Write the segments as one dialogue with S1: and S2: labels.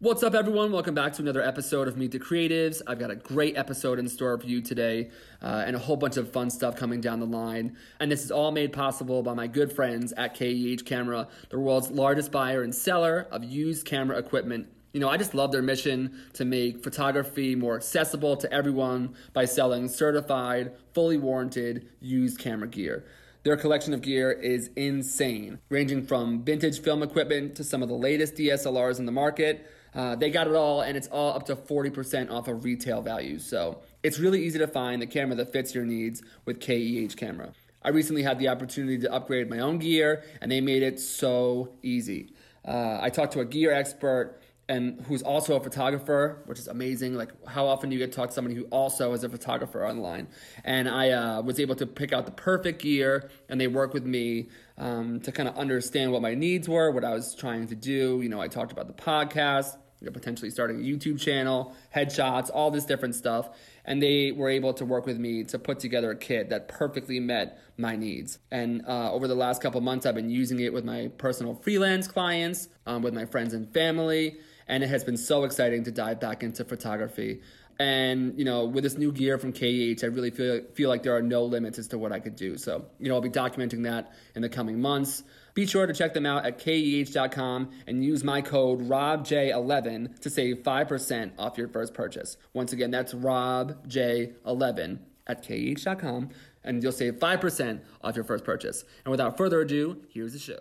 S1: What's up, everyone? Welcome back to another episode of Meet the Creatives. I've got a great episode in store for you today uh, and a whole bunch of fun stuff coming down the line. And this is all made possible by my good friends at KEH Camera, the world's largest buyer and seller of used camera equipment. You know, I just love their mission to make photography more accessible to everyone by selling certified, fully warranted used camera gear. Their collection of gear is insane, ranging from vintage film equipment to some of the latest DSLRs in the market. Uh, they got it all, and it's all up to 40% off of retail value. So it's really easy to find the camera that fits your needs with KEH Camera. I recently had the opportunity to upgrade my own gear, and they made it so easy. Uh, I talked to a gear expert and who's also a photographer, which is amazing. Like, how often do you get to talk to somebody who also is a photographer online? And I uh, was able to pick out the perfect gear, and they work with me um, to kind of understand what my needs were, what I was trying to do. You know, I talked about the podcast, you know, potentially starting a YouTube channel, headshots, all this different stuff. And they were able to work with me to put together a kit that perfectly met my needs. And uh, over the last couple months, I've been using it with my personal freelance clients, um, with my friends and family and it has been so exciting to dive back into photography. And you know, with this new gear from KEH, I really feel feel like there are no limits as to what I could do. So you know, I'll be documenting that in the coming months. Be sure to check them out at keh.com and use my code RobJ11 to save 5% off your first purchase. Once again, that's RobJ11 at keh.com and you'll save 5% off your first purchase. And without further ado, here's the show.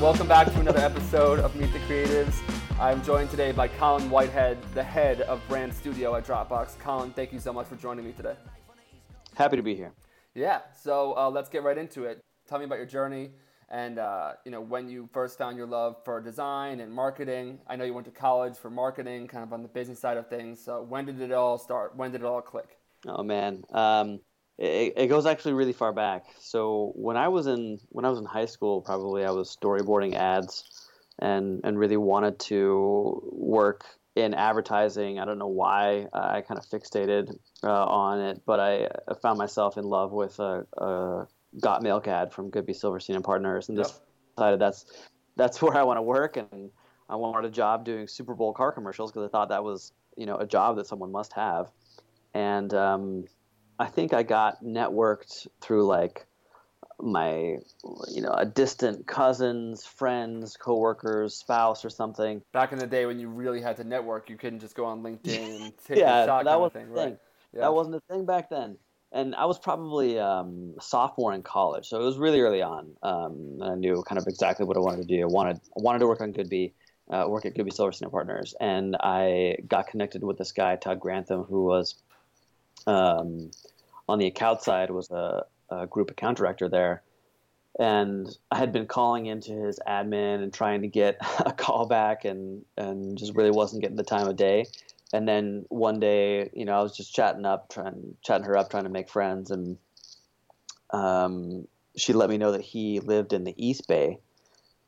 S1: Welcome back to another episode of Meet the Creatives. I'm joined today by Colin Whitehead, the head of brand studio at Dropbox. Colin, thank you so much for joining me today.
S2: Happy to be here.
S1: Yeah, so uh, let's get right into it. Tell me about your journey and uh, you know when you first found your love for design and marketing. I know you went to college for marketing, kind of on the business side of things. So when did it all start? When did it all click?
S2: Oh man, um, it, it, goes actually really far back. So when I was in when I was in high school, probably I was storyboarding ads, and and really wanted to work in advertising. I don't know why I kind of fixated uh, on it, but I, I, found myself in love with a, a Got Milk ad from Goodby Silverstein and Partners, and just decided that's that's where I want to work, and I wanted a job doing Super Bowl car commercials because I thought that was you know a job that someone must have, and um, I think I got networked through like my you know a distant cousins friends coworkers spouse or something
S1: back in the day when you really had to network you couldn't just go on linkedin and take yeah, shot that was thing, thing. Right?
S2: Yeah. that wasn't a thing back then and i was probably um, a sophomore in college so it was really early on um, and i knew kind of exactly what i wanted to do i wanted I wanted to work on goodby uh, work at goodby silverstein partners and i got connected with this guy todd grantham who was um, on the account side was a, a group account director there and I had been calling into his admin and trying to get a call back and and just really wasn't getting the time of day. And then one day, you know, I was just chatting up, trying chatting her up, trying to make friends, and um, she let me know that he lived in the East Bay,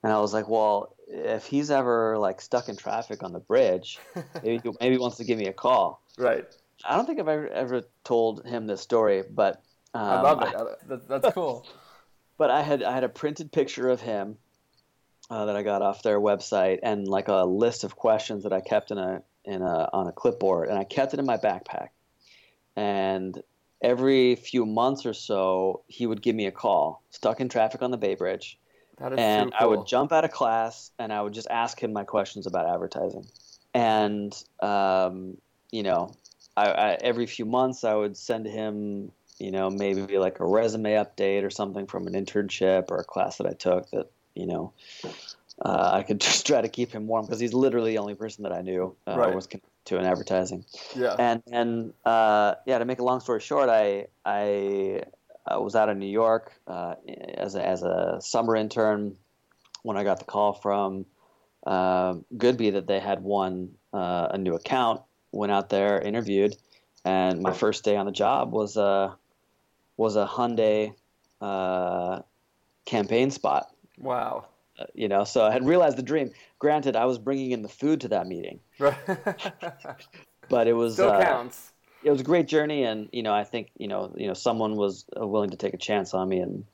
S2: and I was like, well, if he's ever like stuck in traffic on the bridge, maybe maybe he wants to give me a call.
S1: Right.
S2: I don't think I've ever ever told him this story, but
S1: um, I love it. that's cool.
S2: but I had I had a printed picture of him uh, that I got off their website, and like a list of questions that I kept in a in a on a clipboard, and I kept it in my backpack. And every few months or so, he would give me a call, stuck in traffic on the Bay Bridge, and
S1: cool.
S2: I would jump out of class and I would just ask him my questions about advertising. And um, you know, I, I, every few months I would send him, you know, maybe like a resume update or something from an internship or a class that I took that, you know, uh, I could just try to keep him warm because he's literally the only person that I knew uh, right. was connected to an advertising.
S1: Yeah.
S2: And and uh, yeah, to make a long story short, I I, I was out in New York uh, as a, as a summer intern when I got the call from uh, Goodby that they had won uh, a new account went out there, interviewed, and my first day on the job was a was a Hyundai uh, campaign spot.
S1: Wow.
S2: Uh, you know, so I had realized the dream. Granted, I was bringing in the food to that meeting, but it was
S1: still uh, counts.
S2: It was a great journey, and you know, I think you know, you know, someone was uh, willing to take a chance on me, and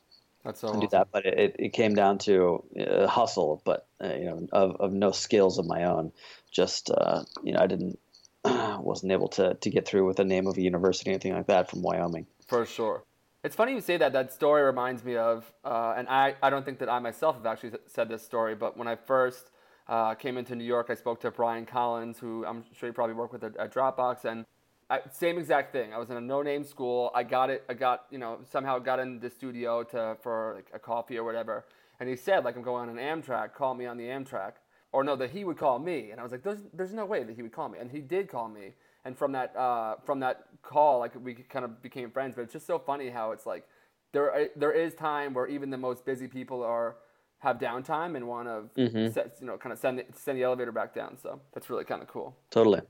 S1: That's so awesome.
S2: do that. But it, it came down to uh, hustle, but uh, you know, of, of no skills of my own. Just uh, you know, I didn't wasn't able to to get through with the name of a university or anything like that from Wyoming.
S1: For sure. It's funny you say that. That story reminds me of, uh, and I, I don't think that I myself have actually said this story, but when I first uh, came into New York, I spoke to Brian Collins, who I'm sure you probably work with at, at Dropbox, and I, same exact thing. I was in a no-name school. I got it. I got you know somehow got in the studio to for like a coffee or whatever, and he said like I'm going on an Amtrak. Call me on the Amtrak, or no, that he would call me, and I was like, there's there's no way that he would call me, and he did call me, and from that uh, from that call, like we kind of became friends. But it's just so funny how it's like there there is time where even the most busy people are have downtime and want to
S2: Mhm.
S1: set, you know kind of send the, send the elevator back down. So that's really kind of cool.
S2: Totally.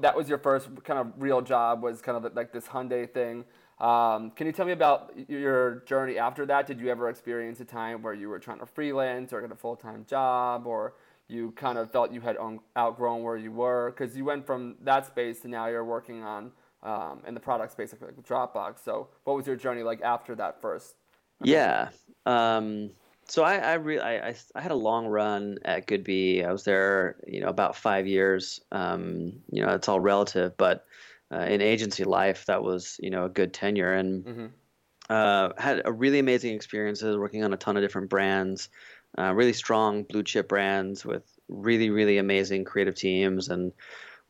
S1: That was your first kind of real job was kind of like this Hyundai thing. Um, can you tell me about your journey after that? Did you ever experience a time where you were trying to freelance or get a full time job, or you kind of felt you had outgrown where you were? Because you went from that space to now you're working on um, in the product space like, like Dropbox. So what was your journey like after that first?
S2: Yeah. Um, so I I, re- I I I had a long run at Goodby. I was there, you know, about five years. Um, you know, it's all relative, but uh, in agency life, that was you know a good tenure, and
S1: Mm-hmm.
S2: uh, had a really amazing experiences working on a ton of different brands, uh, really strong blue chip brands with really really amazing creative teams, and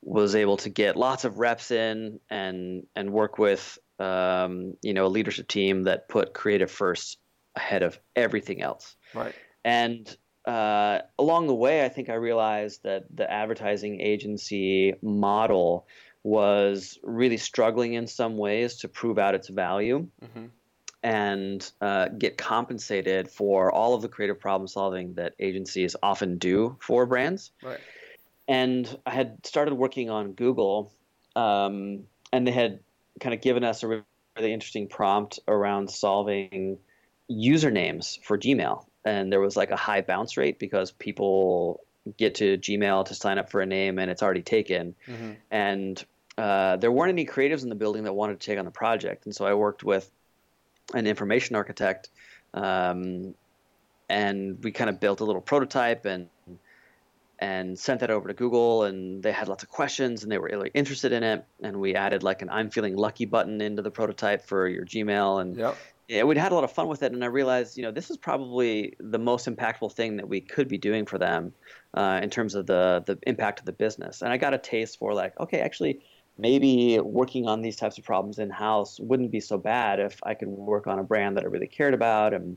S2: was able to get lots of reps in and and work with um, you know a leadership team that put creative first ahead of everything else.
S1: Right.
S2: And uh, along the way, I think I realized that the advertising agency model was really struggling in some ways to prove out its value
S1: Mm-hmm.
S2: And uh, get compensated for all of the creative problem solving that agencies often do for brands.
S1: Right.
S2: And I had started working on Google, um, and they had kind of given us a really interesting prompt around solving usernames for Gmail. And there was like a high bounce rate because people get to Gmail to sign up for a name and it's already taken.
S1: Mm-hmm.
S2: And uh, there weren't any creatives in the building that wanted to take on the project. And so I worked with an information architect um, and we kind of built a little prototype and and sent that over to Google and they had lots of questions and they were really interested in it and we added like an I'm feeling lucky button into the prototype for your Gmail and
S1: Yep.
S2: yeah, we'd had a lot of fun with it, and I realized, you know, this is probably the most impactful thing that we could be doing for them uh, in terms of the the impact of the business. And I got a taste for like, okay, actually, maybe working on these types of problems in house wouldn't be so bad if I could work on a brand that I really cared about. And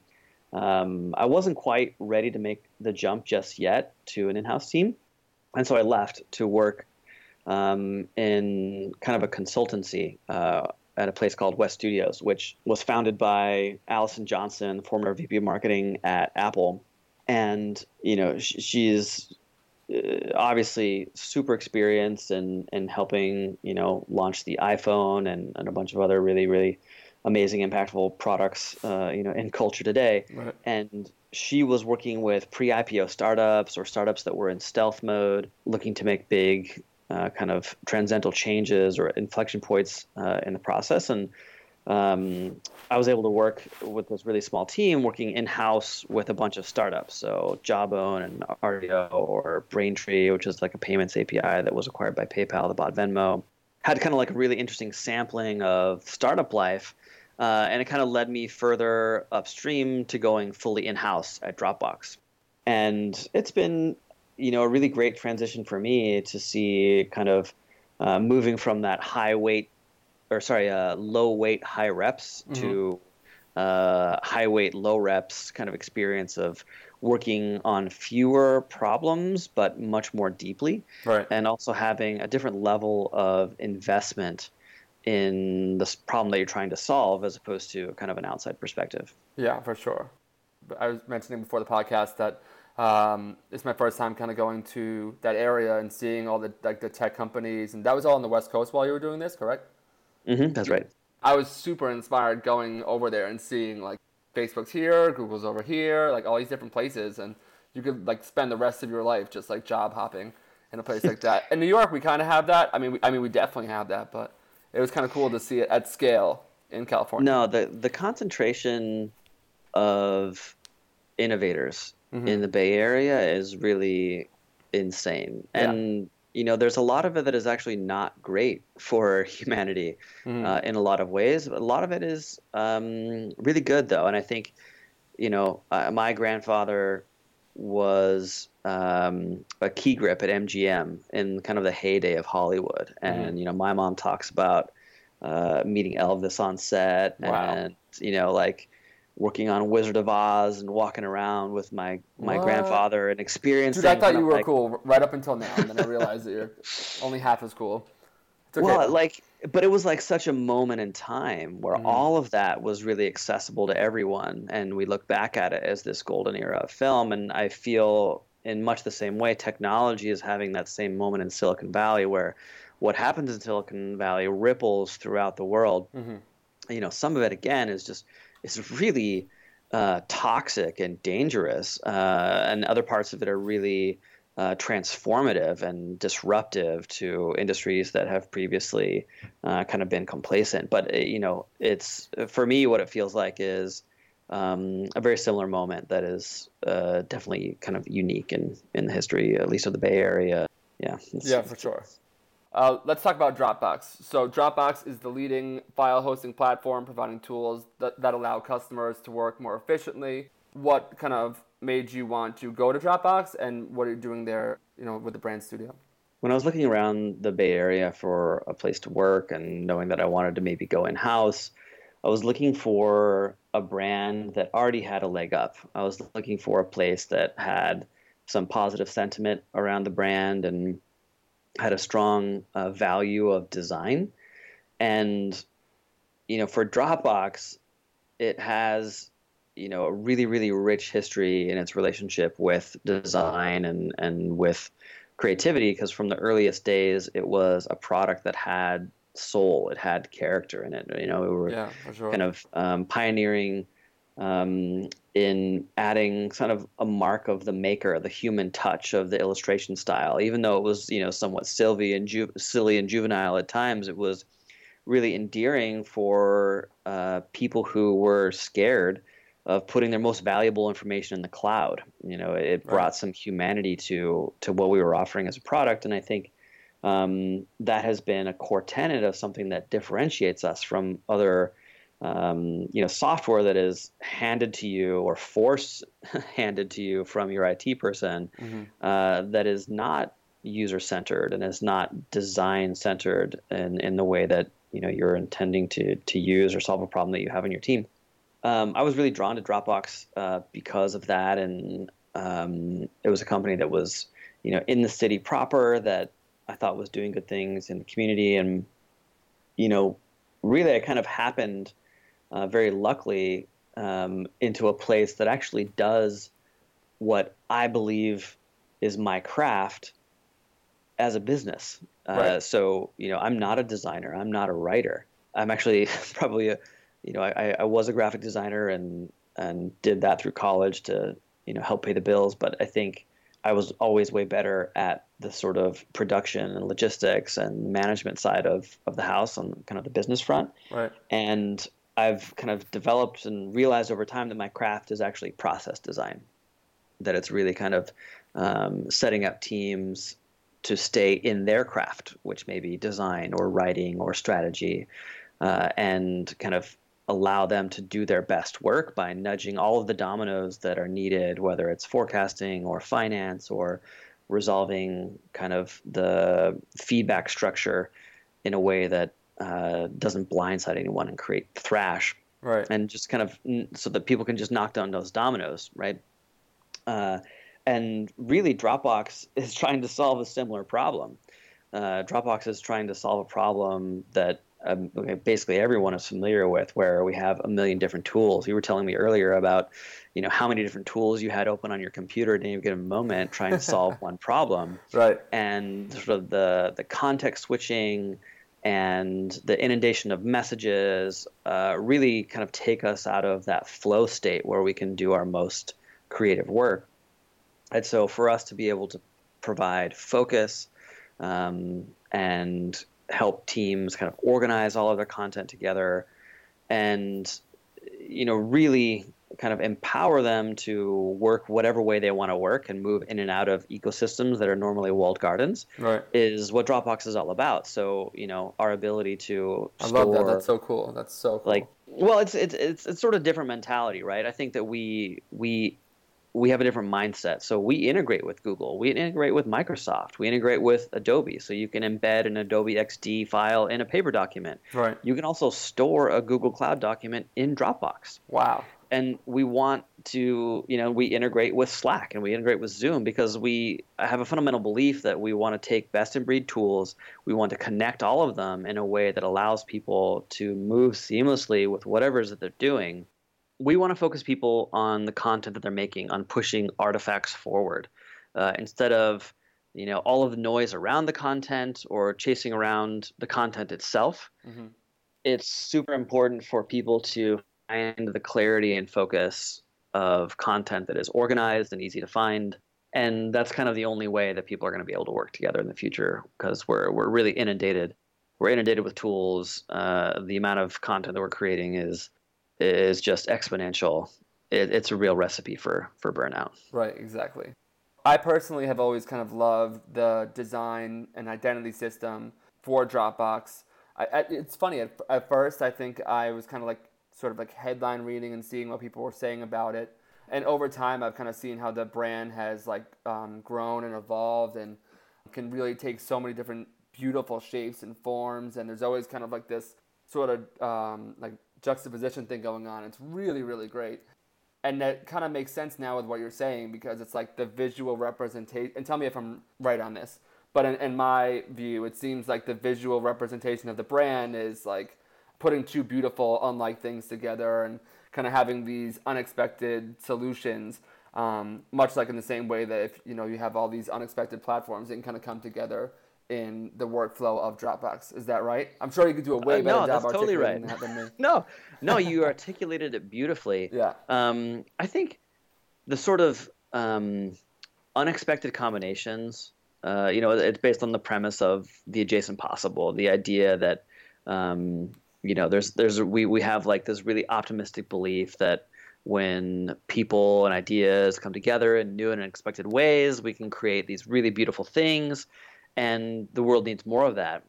S2: um, I wasn't quite ready to make the jump just yet to an in-house team, and so I left to work um, in kind of a consultancy. Uh, at a place called West Studios, which was founded by Allison Johnson, former VP of marketing at Apple. And, you know, she's obviously super experienced and in helping, you know, launch the iPhone and, and a bunch of other really, really amazing, impactful products, uh, you know, in culture today.
S1: Right.
S2: And she was working with pre-IPO startups or startups that were in stealth mode, looking to make big uh, kind of transcendental changes or inflection points uh, in the process. And um, I was able to work with this really small team, working in house with a bunch of startups. So Jawbone and Rdio or Braintree, which is like a payments API that was acquired by PayPal that bought Venmo, had kind of like a really interesting sampling of startup life. Uh, and it kind of led me further upstream to going fully in house at Dropbox. And it's been you know a really great transition for me to see kind of uh, moving from that high weight or sorry uh, low weight high reps to uh, high weight low reps kind of experience of working on fewer problems but much more deeply
S1: Right.
S2: and also having a different level of investment in this problem that you're trying to solve as opposed to kind of an outside perspective
S1: Yeah, for sure. I was mentioning before the podcast that um, it's my first time kind of going to that area and seeing all the like the tech companies, and that was all on the West Coast while you were doing this, correct?
S2: Hmm that's right
S1: I was super inspired going over there and seeing like Facebook's here, Google's over here, like all these different places, and you could like spend the rest of your life just like job hopping in a place like that. In New York, we kind of have that. I mean, we, I mean, we definitely have that, but it was kind of cool to see it at scale in California.
S2: No, the the concentration of innovators mm-hmm. in the Bay Area is really insane. And you know, there's a lot of it that is actually not great for humanity mm-hmm. uh, in a lot of ways. A lot of it is um, really good, though. And I think, you know, uh, my grandfather was um, a key grip at MGM in kind of the heyday of Hollywood. Mm-hmm. And, mm-hmm. you know, my mom talks about uh, meeting Elvis on set wow. and, you know, like working on Wizard of Oz and walking around with my my what? grandfather and experiencing.
S1: Dude, I thought you were like, cool right up until now, and then I realized that you're only half as cool.
S2: Okay. Well, like, but it was like such a moment in time where mm all of that was really accessible to everyone, and we look back at it as this golden era of film. And I feel, in much the same way, technology is having that same moment in Silicon Valley, where what happens in Silicon Valley ripples throughout the world. Mm-hmm. You know, some of it again is just is really uh, toxic and dangerous, uh, and other parts of it are really uh, transformative and disruptive to industries that have previously uh, kind of been complacent. But uh, you know, it's for me what it feels like is um, a very similar moment that is uh, definitely kind of unique in in the history, at least of the Bay Area. Yeah.
S1: Yeah, for sure. Uh, let's talk about Dropbox. So, Dropbox is the leading file hosting platform providing tools that, that allow customers to work more efficiently. What kind of made you want to go to Dropbox and what are you doing there, you know, with the brand studio?
S2: When I was looking around the Bay Area for a place to work and knowing that I wanted to maybe go in house, I was looking for a brand that already had a leg up. I was looking for a place that had some positive sentiment around the brand and had a strong uh, value of design, and you know for Dropbox, it has you know a really really rich history in its relationship with design and and with creativity because from the earliest days it was a product that had soul it had character in it you know we were yeah, sure. kind of um, pioneering um, in adding sort of a mark of the maker, the human touch of the illustration style. Even though it was, you know, somewhat silly and ju- silly and juvenile at times, it was really endearing for uh, people who were scared of putting their most valuable information in the cloud. You know, it brought right. some humanity to to what we were offering as a product, and I think. Um, that has been a core tenet of something that differentiates us from other um, you know, software that is handed to you or force handed to you from your IT person mm-hmm. uh, that is not user centered and is not design centered in, in the way that you know you're intending to to use or solve a problem that you have in your team. Um, I was really drawn to Dropbox uh, because of that, and um, it was a company that was you know in the city proper that I thought was doing good things in the community, and you know really it kind of happened uh, very luckily um, into a place that actually does what I believe is my craft as a business. Uh, right. So, you know, I'm not a designer. I'm not a writer. I'm actually probably a, you know, I, I was a graphic designer and and did that through college to you know help pay the bills. But I think I was always way better at the sort of production and logistics and management side of of the house on kind of the business front.
S1: Right.
S2: And I've kind of developed and realized over time that my craft is actually process design. That it's really kind of um, setting up teams to stay in their craft, which may be design or writing or strategy, uh, and kind of allow them to do their best work by nudging all of the dominoes that are needed, whether it's forecasting or finance or resolving kind of the feedback structure in a way that uh, doesn't blindside anyone and create thrash.
S1: Right.
S2: And just kind of so that people can just knock down those dominoes, right? Uh, and really, Dropbox is trying to solve a similar problem. Uh, Dropbox is trying to solve a problem that um, basically everyone is familiar with, where we have a million different tools. You were telling me earlier about, you know, how many different tools you had open on your computer at any given moment trying to solve one problem.
S1: Right.
S2: And sort of the the context switching, and the inundation of messages uh, really kind of take us out of that flow state where we can do our most creative work. And so, for us to be able to provide focus um, and help teams kind of organize all of their content together, and you know, really kind of empower them to work whatever way they want to work and move in and out of ecosystems that are normally walled gardens
S1: right.
S2: is what Dropbox is all about. So, you know, our ability to
S1: I
S2: store,
S1: love that. That's so cool. That's so cool.
S2: like well, it's it's it's it's sort of different mentality, right? I think that we we we have a different mindset. So we integrate with Google, we integrate with Microsoft, we integrate with Adobe. So you can embed an Adobe XD file in a paper document.
S1: right.
S2: You can also store a Google Cloud document in Dropbox.
S1: Wow.
S2: And we want to, you know, we integrate with Slack and we integrate with Zoom because we have a fundamental belief that we want to take best in breed tools, we want to connect all of them in a way that allows people to move seamlessly with whatever it is that they're doing. We want to focus people on the content that they're making, on pushing artifacts forward, uh, instead of you know all of the noise around the content or chasing around the content itself
S1: hmm
S2: it's super important for people to find the clarity and focus of content that is organized and easy to find and that's kind of the only way that people are going to be able to work together in the future because we're, we're really inundated we're inundated with tools uh, the amount of content that we're creating is is just exponential it, it's a real recipe for for burnout
S1: Right, exactly. I personally have always kind of loved the design and identity system for Dropbox. I, I, it's funny, at, at first, I think I was kind of like sort of like headline reading and seeing what people were saying about it. And over time, I've kind of seen how the brand has like um, grown and evolved and can really take so many different beautiful shapes and forms. And there's always kind of like this sort of um, like juxtaposition thing going on. It's really, really great and that kind of makes sense now with what you're saying because it's like the visual representation and tell me if i'm right on this but in, in my view it seems like the visual representation of the brand is like putting two beautiful unlike things together and kind of having these unexpected solutions um, much like in the same way that if you know you have all these unexpected platforms that can kind of come together in the workflow of dropbox. Is that right? I'm sure you could do a way
S2: Uh,
S1: better
S2: no,
S1: job
S2: that's totally right.
S1: that
S2: no no you articulated it beautifully.
S1: Yeah.
S2: Um, I think the sort of um, unexpected combinations, uh, you know, it's based on the premise of the adjacent possible, the idea that, um, you know, there's there's we we have like this really optimistic belief that when people and ideas come together in new and unexpected ways, we can create these really beautiful things, and the world needs more of that.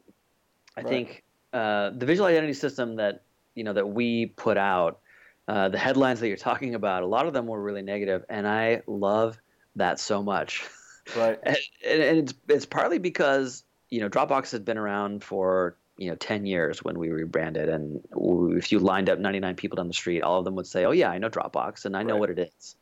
S2: I
S1: Right.
S2: think uh, the visual identity system that you know that we put out uh, the headlines that you're talking about, a lot of them were really negative, and I love that so much.
S1: right
S2: and, and and it's it's partly because you know Dropbox has been around for you know 10 years when we rebranded, and if you lined up 99 people down the street, all of them would say, "Oh yeah, I know Dropbox, and I know
S1: Right.
S2: what it is."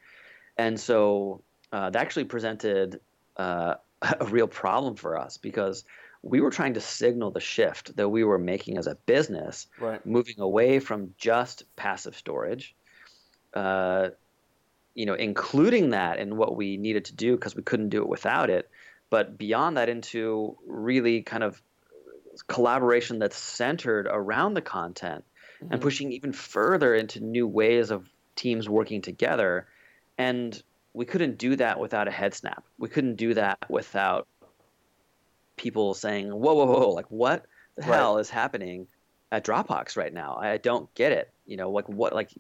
S2: And so uh, that actually presented uh, a real problem for us because we were trying to signal the shift that we were making as a business
S1: right
S2: moving away from just passive storage, uh, you know, including that in what we needed to do because we couldn't do it without it, but beyond that into really kind of collaboration that's centered around the content and
S1: Mhm.
S2: pushing even further into new ways of teams working together. And we couldn't do that without a head snap. We couldn't do that without people saying, whoa, whoa, whoa, like what the
S1: Right.
S2: hell is happening at Dropbox right now? I don't get it. You know, like what, like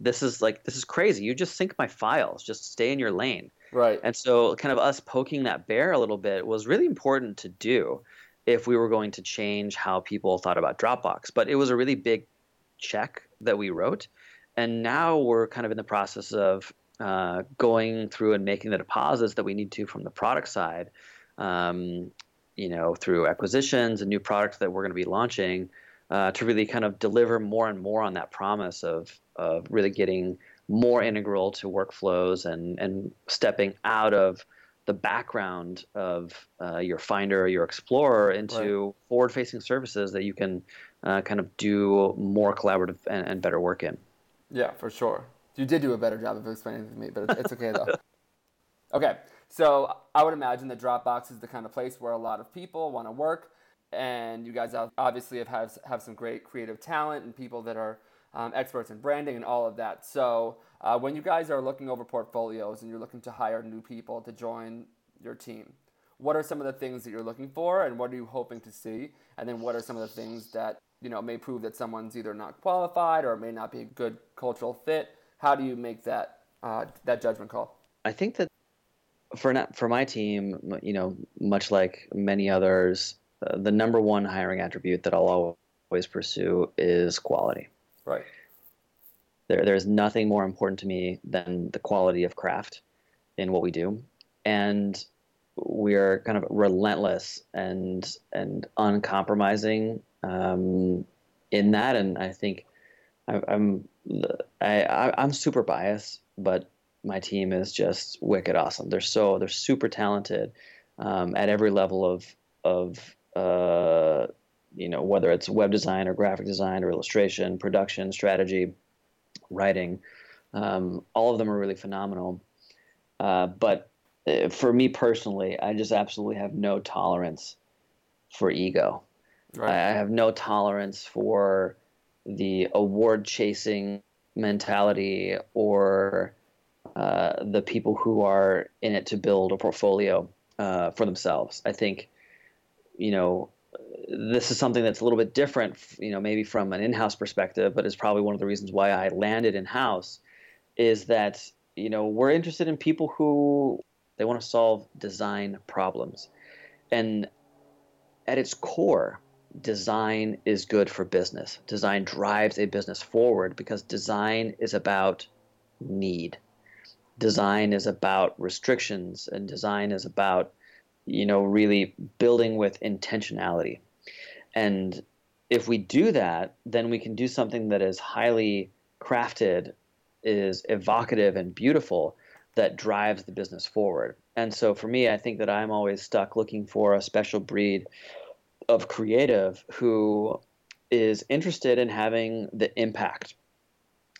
S2: this is like, this is crazy. You just sync my files, just stay in your lane.
S1: right
S2: And so, kind of us poking that bear a little bit was really important to do if we were going to change how people thought about Dropbox. But it was a really big check that we wrote. And now we're kind of in the process of uh, going through and making the deposits that we need to from the product side, um, you know, through acquisitions and new products that we're going to be launching uh, to really kind of deliver more and more on that promise of, of really getting more integral to workflows and, and stepping out of the background of uh, your Finder or your Explorer into forward facing services that you can uh, kind of do more collaborative and, and better work in.
S1: Yeah, for sure. You did do a better job of explaining it to me, but it's- it's okay though. okay, so I would imagine that Dropbox is the kind of place where a lot of people want to work, and you guys obviously have have, have some great creative talent and people that are um, experts in branding and all of that. So uh, when you guys are looking over portfolios and you're looking to hire new people to join your team, what are some of the things that you're looking for, and what are you hoping to see? And then what are some of the things that you know may prove that someone's either not qualified or may not be a good cultural fit? How do you make that uh, that judgment call?
S2: I think that for not, for my team, you know, much like many others, uh, the number one hiring attribute that I'll always pursue is quality.
S1: Right.
S2: There, there's nothing more important to me than the quality of craft in what we do, and we are kind of relentless and and uncompromising um, in that. And I think I, I'm I, I'm super biased, but my team is just wicked awesome. They're so they're super talented um, at every level of of uh, you know whether it's web design or graphic design or illustration, production, strategy, writing. Um, all of them are really phenomenal. Uh, but uh, for me personally, I just absolutely have no tolerance for ego. Right. I have no tolerance for the award chasing mentality or uh, the people who are in it to build a portfolio uh, for themselves. I think, you know, this is something that's a little bit different, you know, maybe from an in-house perspective, but is probably one of the reasons why I landed in-house, is that you know we're interested in people who they want to solve design problems, and at its core, design is good for business. Design drives a business forward because design is about need. Design is about restrictions and design is about you know really building with intentionality and if we do that then we can do something that is highly crafted is evocative and beautiful that drives the business forward and so for me i think that i'm always stuck looking for a special breed of creative who is interested in having the impact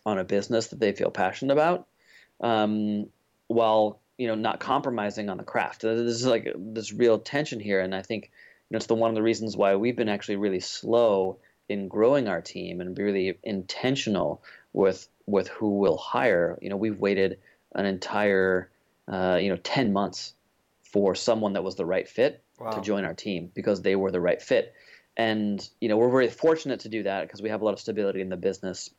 S2: on a business that they feel passionate about um, while you know not compromising on the craft. This is like this real tension here, and I think it's the one of the reasons why we've been actually really slow in growing our team and be really intentional with with who we'll hire. You know, we've waited an entire uh, you know ten months for someone that was the right fit wow. to join our team because they were the right fit. And you know, we're very fortunate to do that because we have a lot of stability in the business,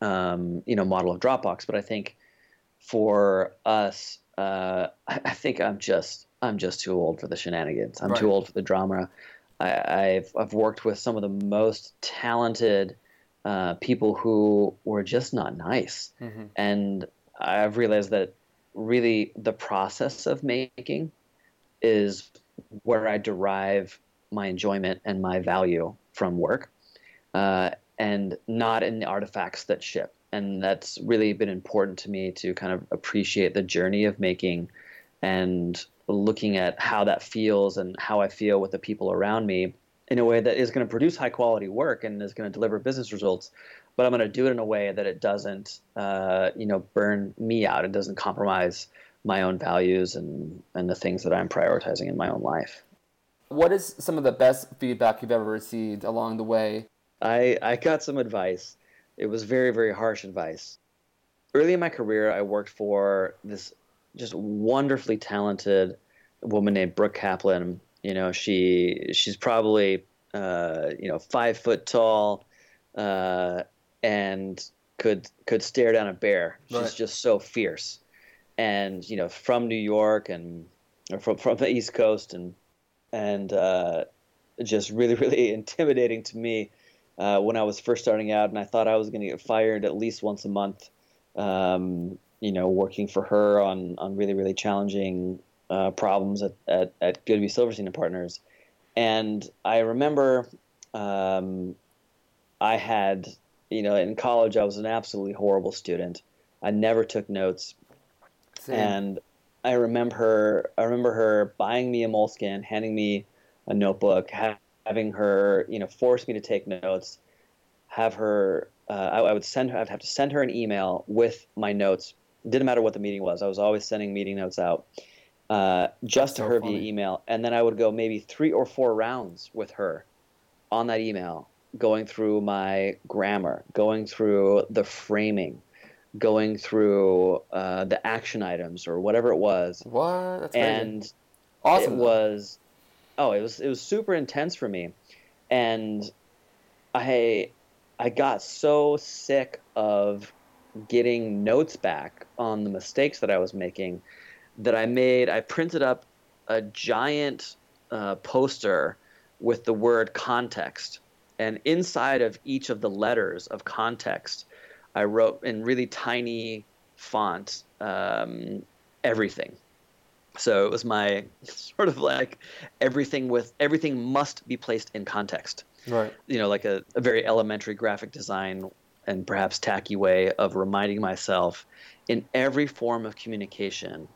S2: um, you know, model of Dropbox. But I think for us, uh, I, think I'm just I'm just too old for the shenanigans. I'm right. too old for the drama. I, have I've worked with some of the most talented uh, people who were just not nice, mm-hmm. and I've realized that really the process of making is where I derive my enjoyment and my value from work, uh, and not in the artifacts that ship and that's really been important to me to kind of appreciate the journey of making and looking at how that feels and how I feel with the people around me in a way that is going to produce high quality work and is going to deliver business results. But I'm going to do it in a way that it doesn't, uh, you know, burn me out. It doesn't compromise my own values and and the things that I'm prioritizing in my own life.
S1: What is some of the best feedback you've ever received along the way?
S2: I I got some advice it was very, very harsh advice. Early in my career, I worked for this just wonderfully talented woman named Brooke Kaplan. You know, she she's probably uh, you know five foot tall, uh, and could could stare down a bear. She's right. just so fierce, and you know from New York and or from from the East Coast and and uh, just really really intimidating to me uh, when I was first starting out, and I thought I was going to get fired at least once a month. Um, you know, working for her on on really really challenging uh, problems at, at at Goodby Silverstein and Partners, and I remember um, I had you know in college I was an absolutely horrible student. I never took notes, Same. and I remember her. I remember her buying me a Moleskine, handing me a notebook, having her, you know, force me to take notes, have her, uh, I, I, would send her, I'd have to send her an email with my notes. It didn't matter what the meeting was. I was always sending meeting notes out, uh, just That's to so her funny. via email. And then I would go maybe three or four rounds with her on that email, going through my grammar, going through the framing, going through uh, the action items or whatever it was.
S1: What? That's
S2: and awesome. It was oh, it was it was super intense for me, and I I got so sick of getting notes back on the mistakes that I was making that I made. I printed up a giant uh, poster with the word context. And inside of each of the letters of context, I wrote in really tiny font um, everything. So it was my sort of like everything with everything must be placed in context.
S1: Right.
S2: You know, like a, a very elementary graphic design and perhaps tacky way of reminding myself in every form of communication,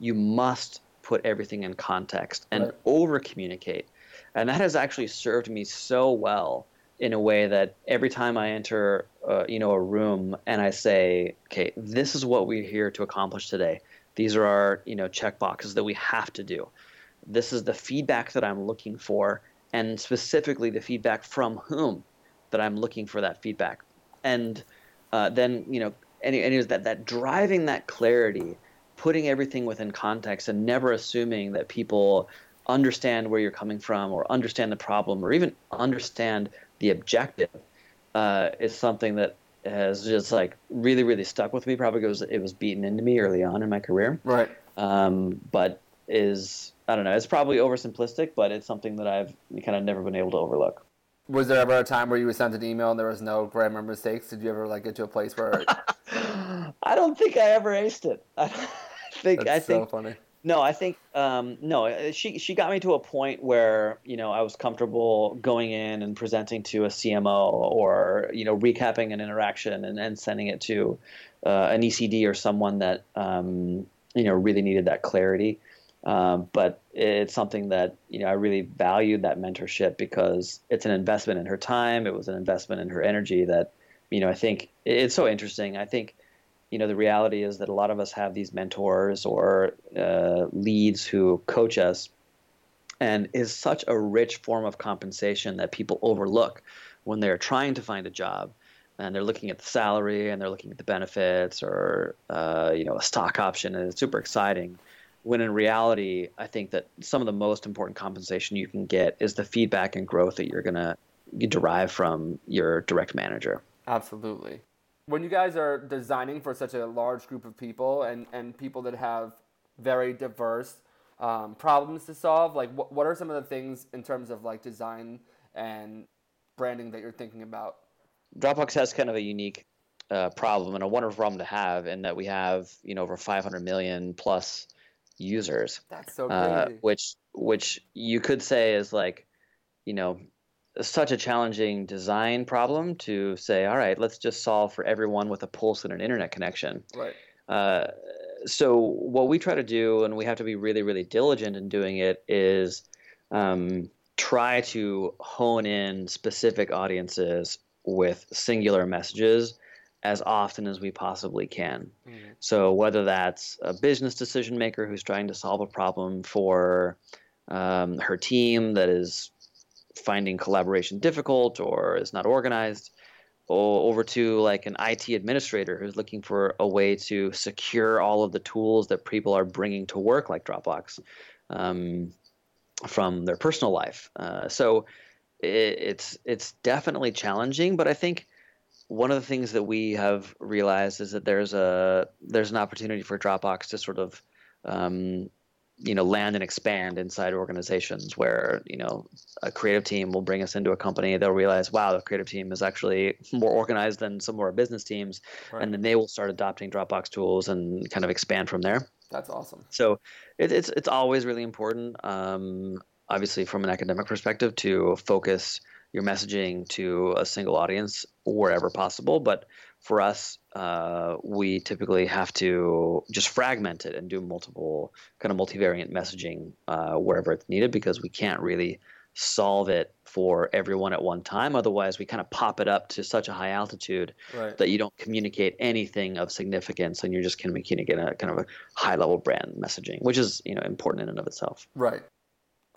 S2: you must put everything in context and right. over communicate. And that has actually served me so well in a way that every time I enter, uh, you know, a room and I say, okay, this is what we're here to accomplish today. These are our, you know, check boxes that we have to do. This is the feedback that I'm looking for, and specifically the feedback from whom that I'm looking for that feedback. And uh, then, you know, any, any that that driving that clarity, putting everything within context, and never assuming that people understand where you're coming from or understand the problem or even understand the objective uh, is something that has just like really really stuck with me. Probably because it was beaten into me early on in my career.
S1: Right.
S2: Um, but is i don't know it's probably oversimplistic but it's something that i've kind of never been able to overlook
S1: was there ever a time where you were sent an email and there was no grammar mistakes did you ever like get to a place where
S2: i don't think i ever aced it i think
S1: That's
S2: i think
S1: so funny
S2: no, I think um, no. Uh, she she got me to a point where you know I was comfortable going in and presenting to a CMO or you know recapping an interaction and then sending it to uh, an ECD or someone that um, you know really needed that clarity. Um, but it's something that you know I really valued that mentorship because it's an investment in her time. It was an investment in her energy that you know I think it's so interesting. I think you know the reality is that a lot of us have these mentors or uh, leads who coach us and is such a rich form of compensation that people overlook when they're trying to find a job and they're looking at the salary and they're looking at the benefits or uh, you know a stock option and it's super exciting when in reality i think that some of the most important compensation you can get is the feedback and growth that you're going to derive from your direct manager
S1: absolutely when you guys are designing for such a large group of people and, and people that have very diverse um, problems to solve, like what, what are some of the things in terms of like design and branding that you're thinking about?
S2: Dropbox has kind of a unique uh, problem and a wonderful problem to have in that we have you know over 500 million plus users.
S1: That's so uh, crazy.
S2: Uh, which which you could say is like you know such a challenging design problem to say, all right, let's just solve for everyone with a pulse and an internet connection.
S1: Right.
S2: Uh, so what we try to do, and we have to be really, really diligent in doing it, is um, try to hone in specific audiences with singular messages as often as we possibly can. Mm-hmm. So whether that's a business decision maker who's trying to solve a problem for um, her team that is finding collaboration difficult or is not organized or over to like an IT administrator who's looking for a way to secure all of the tools that people are bringing to work, like Dropbox, um, from their personal life. Uh, so it, it's it's definitely challenging, but I think one of the things that we have realized is that there's a there's an opportunity for Dropbox to sort of um, you know land and expand inside organizations where you know a creative team will bring us into a company. They'll realize wow the creative team is actually more organized than some of our business teams. Right. and then they will start adopting dropbox tools and kind of expand from there.
S1: That's awesome.
S2: So it, it's it's always really important um, obviously from an academic perspective to focus your messaging to a single audience wherever possible but for us, uh, we typically have to just fragment it and do multiple kind of multivariant messaging uh, wherever it's needed because we can't really solve it for everyone at one time. Otherwise, we kind of pop it up to such a high altitude right. that you don't communicate anything of significance, and you're just communicating a kind of a high level brand messaging, which is you know important in and of itself.
S1: Right.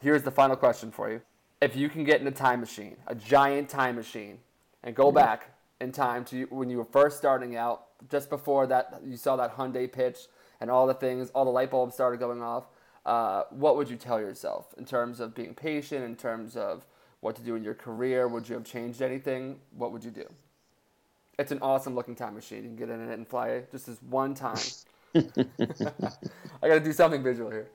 S1: Here's the final question for you: If you can get in a time machine, a giant time machine, and go mm-hmm. back in time to when you were first starting out, just before that you saw that Hyundai pitch and all the things, all the light bulbs started going off. Uh, what would you tell yourself in terms of being patient, in terms of what to do in your career? Would you have changed anything? What would you do? It's an awesome looking time machine. You can get in it and fly it just as one time. I got to do something visual here.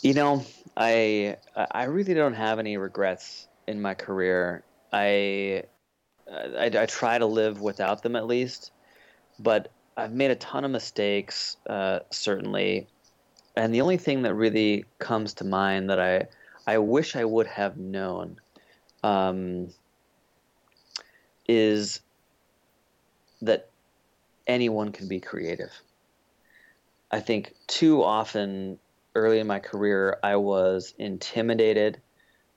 S2: You know, I I really don't have any regrets in my career. I I, I try to live without them at least, but I've made a ton of mistakes, uh, certainly. And the only thing that really comes to mind that I I wish I would have known um, is that anyone can be creative. I think too often early in my career, I was intimidated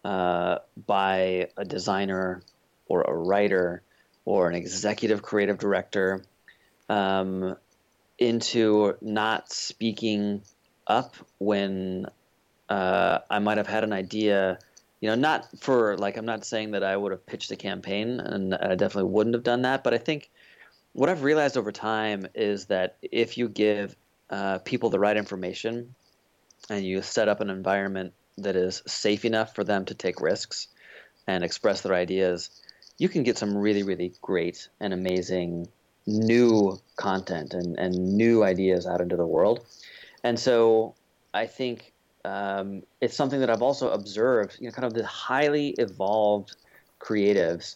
S2: uh, by a designer or a writer or an executive creative director um, into not speaking up when uh, I might have had an idea. You know, not for like I'm not saying that I would have pitched a campaign, and I definitely wouldn't have done that. But I think what I've realized over time is that if you give uh, people the right information and you set up an environment that is safe enough for them to take risks and express their ideas, you can get some really, really great and amazing new content and, and new ideas out into the world. And so I think um, it's something that I've also observed, you know, kind of the highly evolved creatives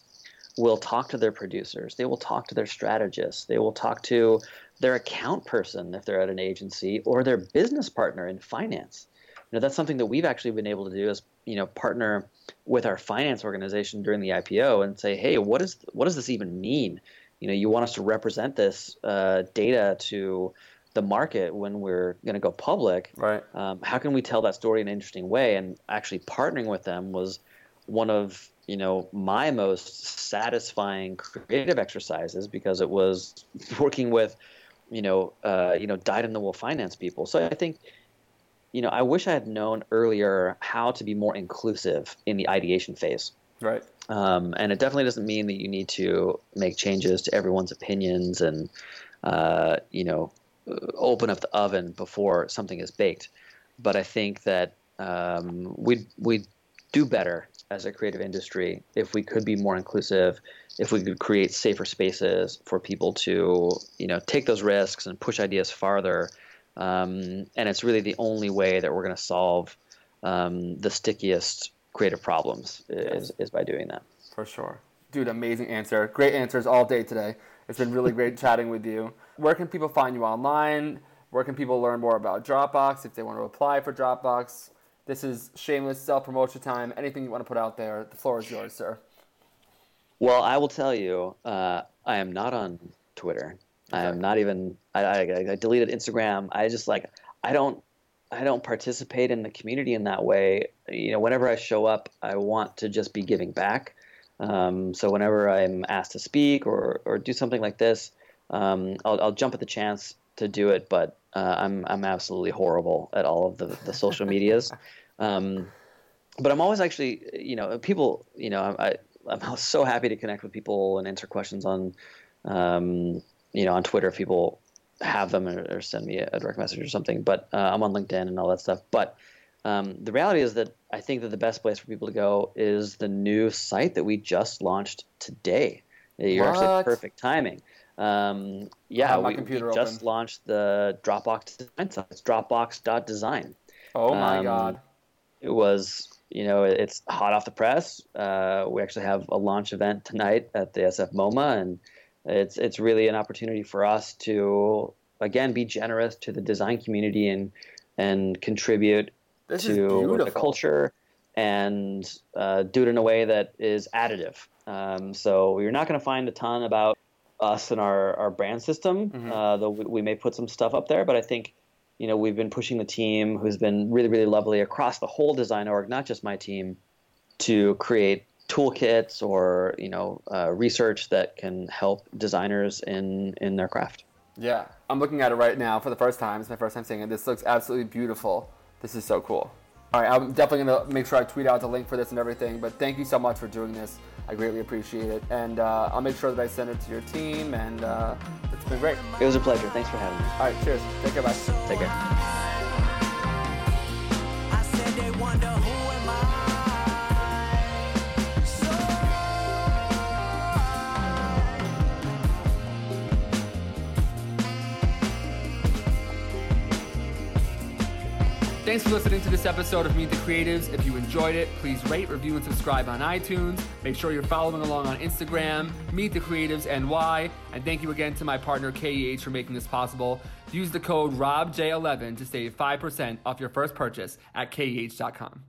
S2: will talk to their producers, they will talk to their strategists, they will talk to their account person if they're at an agency, or their business partner in finance. You know, that's something that we've actually been able to do is, you know, partner with our finance organization during the IPO and say, hey, what is what does this even mean? You know, you want us to represent this uh, data to the market when we're going to go public.
S1: Right.
S2: Um, how can we tell that story in an interesting way? And actually partnering with them was one of you know my most satisfying creative exercises because it was working with you know uh, you know dyed in the wool finance people. So I think you know I wish I had known earlier how to be more inclusive in the ideation phase.
S1: Right.
S2: Um, and it definitely doesn't mean that you need to make changes to everyone's opinions and uh, you know open up the oven before something is baked. But I think that um, we we do better as a creative industry if we could be more inclusive, if we could create safer spaces for people to you know take those risks and push ideas farther. Um, and it's really the only way that we're going to solve um, the stickiest creative problems is, is by doing that.
S1: For sure. Dude, amazing answer. Great answers all day today. It's been really great chatting with you. Where can people find you online? Where can people learn more about Dropbox if they want to apply for Dropbox? This is shameless self promotion time. Anything you want to put out there, the floor is yours, sir.
S2: Well, I will tell you, uh, I am not on Twitter. I am not even. I, I, I deleted Instagram. I just like I don't I don't participate in the community in that way. You know, whenever I show up, I want to just be giving back. Um, so whenever I'm asked to speak or, or do something like this, um, I'll, I'll jump at the chance to do it. But uh, I'm I'm absolutely horrible at all of the, the social medias. Um, but I'm always actually, you know, people, you know, I, I'm so happy to connect with people and answer questions on, um, you know, on Twitter if people have them or, or send me a direct message or something. But uh, I'm on LinkedIn and all that stuff. But um, the reality is that I think that the best place for people to go is the new site that we just launched today. You're
S1: What?
S2: actually perfect timing. Um, yeah, we, we just launched the Dropbox design site. It's Dropbox.design.
S1: Oh my
S2: Um,
S1: God.
S2: It was, you know, it's hot off the press. Uh, we actually have a launch event tonight at the SF MoMA, and it's it's really an opportunity for us to again be generous to the design community and and contribute
S1: This
S2: to the culture and uh, do it in a way that is additive. Um, so you're not going to find a ton about us and our, our brand system,
S1: Mhm.
S2: uh, though we, we may put some stuff up there. But I think, you know, we've been pushing the team, who's been really, really lovely across the whole design org, not just my team, to create toolkits or you know uh, research that can help designers in in their craft.
S1: Yeah, I'm looking at it right now for the first time. It's my first time seeing it. This looks absolutely beautiful. This is so cool. All right, I'm definitely gonna make sure I tweet out the link for this and everything. But thank you so much for doing this. I greatly appreciate it, and uh, I'll make sure that I send it to your team. And uh, it's been great.
S2: It was a pleasure. Thanks for having me.
S1: All right, cheers. Take care. Bye.
S2: Take care.
S1: Thanks for listening to this episode of Meet the Creatives. If you enjoyed it, please rate, review, and subscribe on iTunes. Make sure you're following along on Instagram, Meet the Creatives NY. And thank you again to my partner KEH for making this possible. Use the code ROBJ11 to save 5% off your first purchase at KEH.com.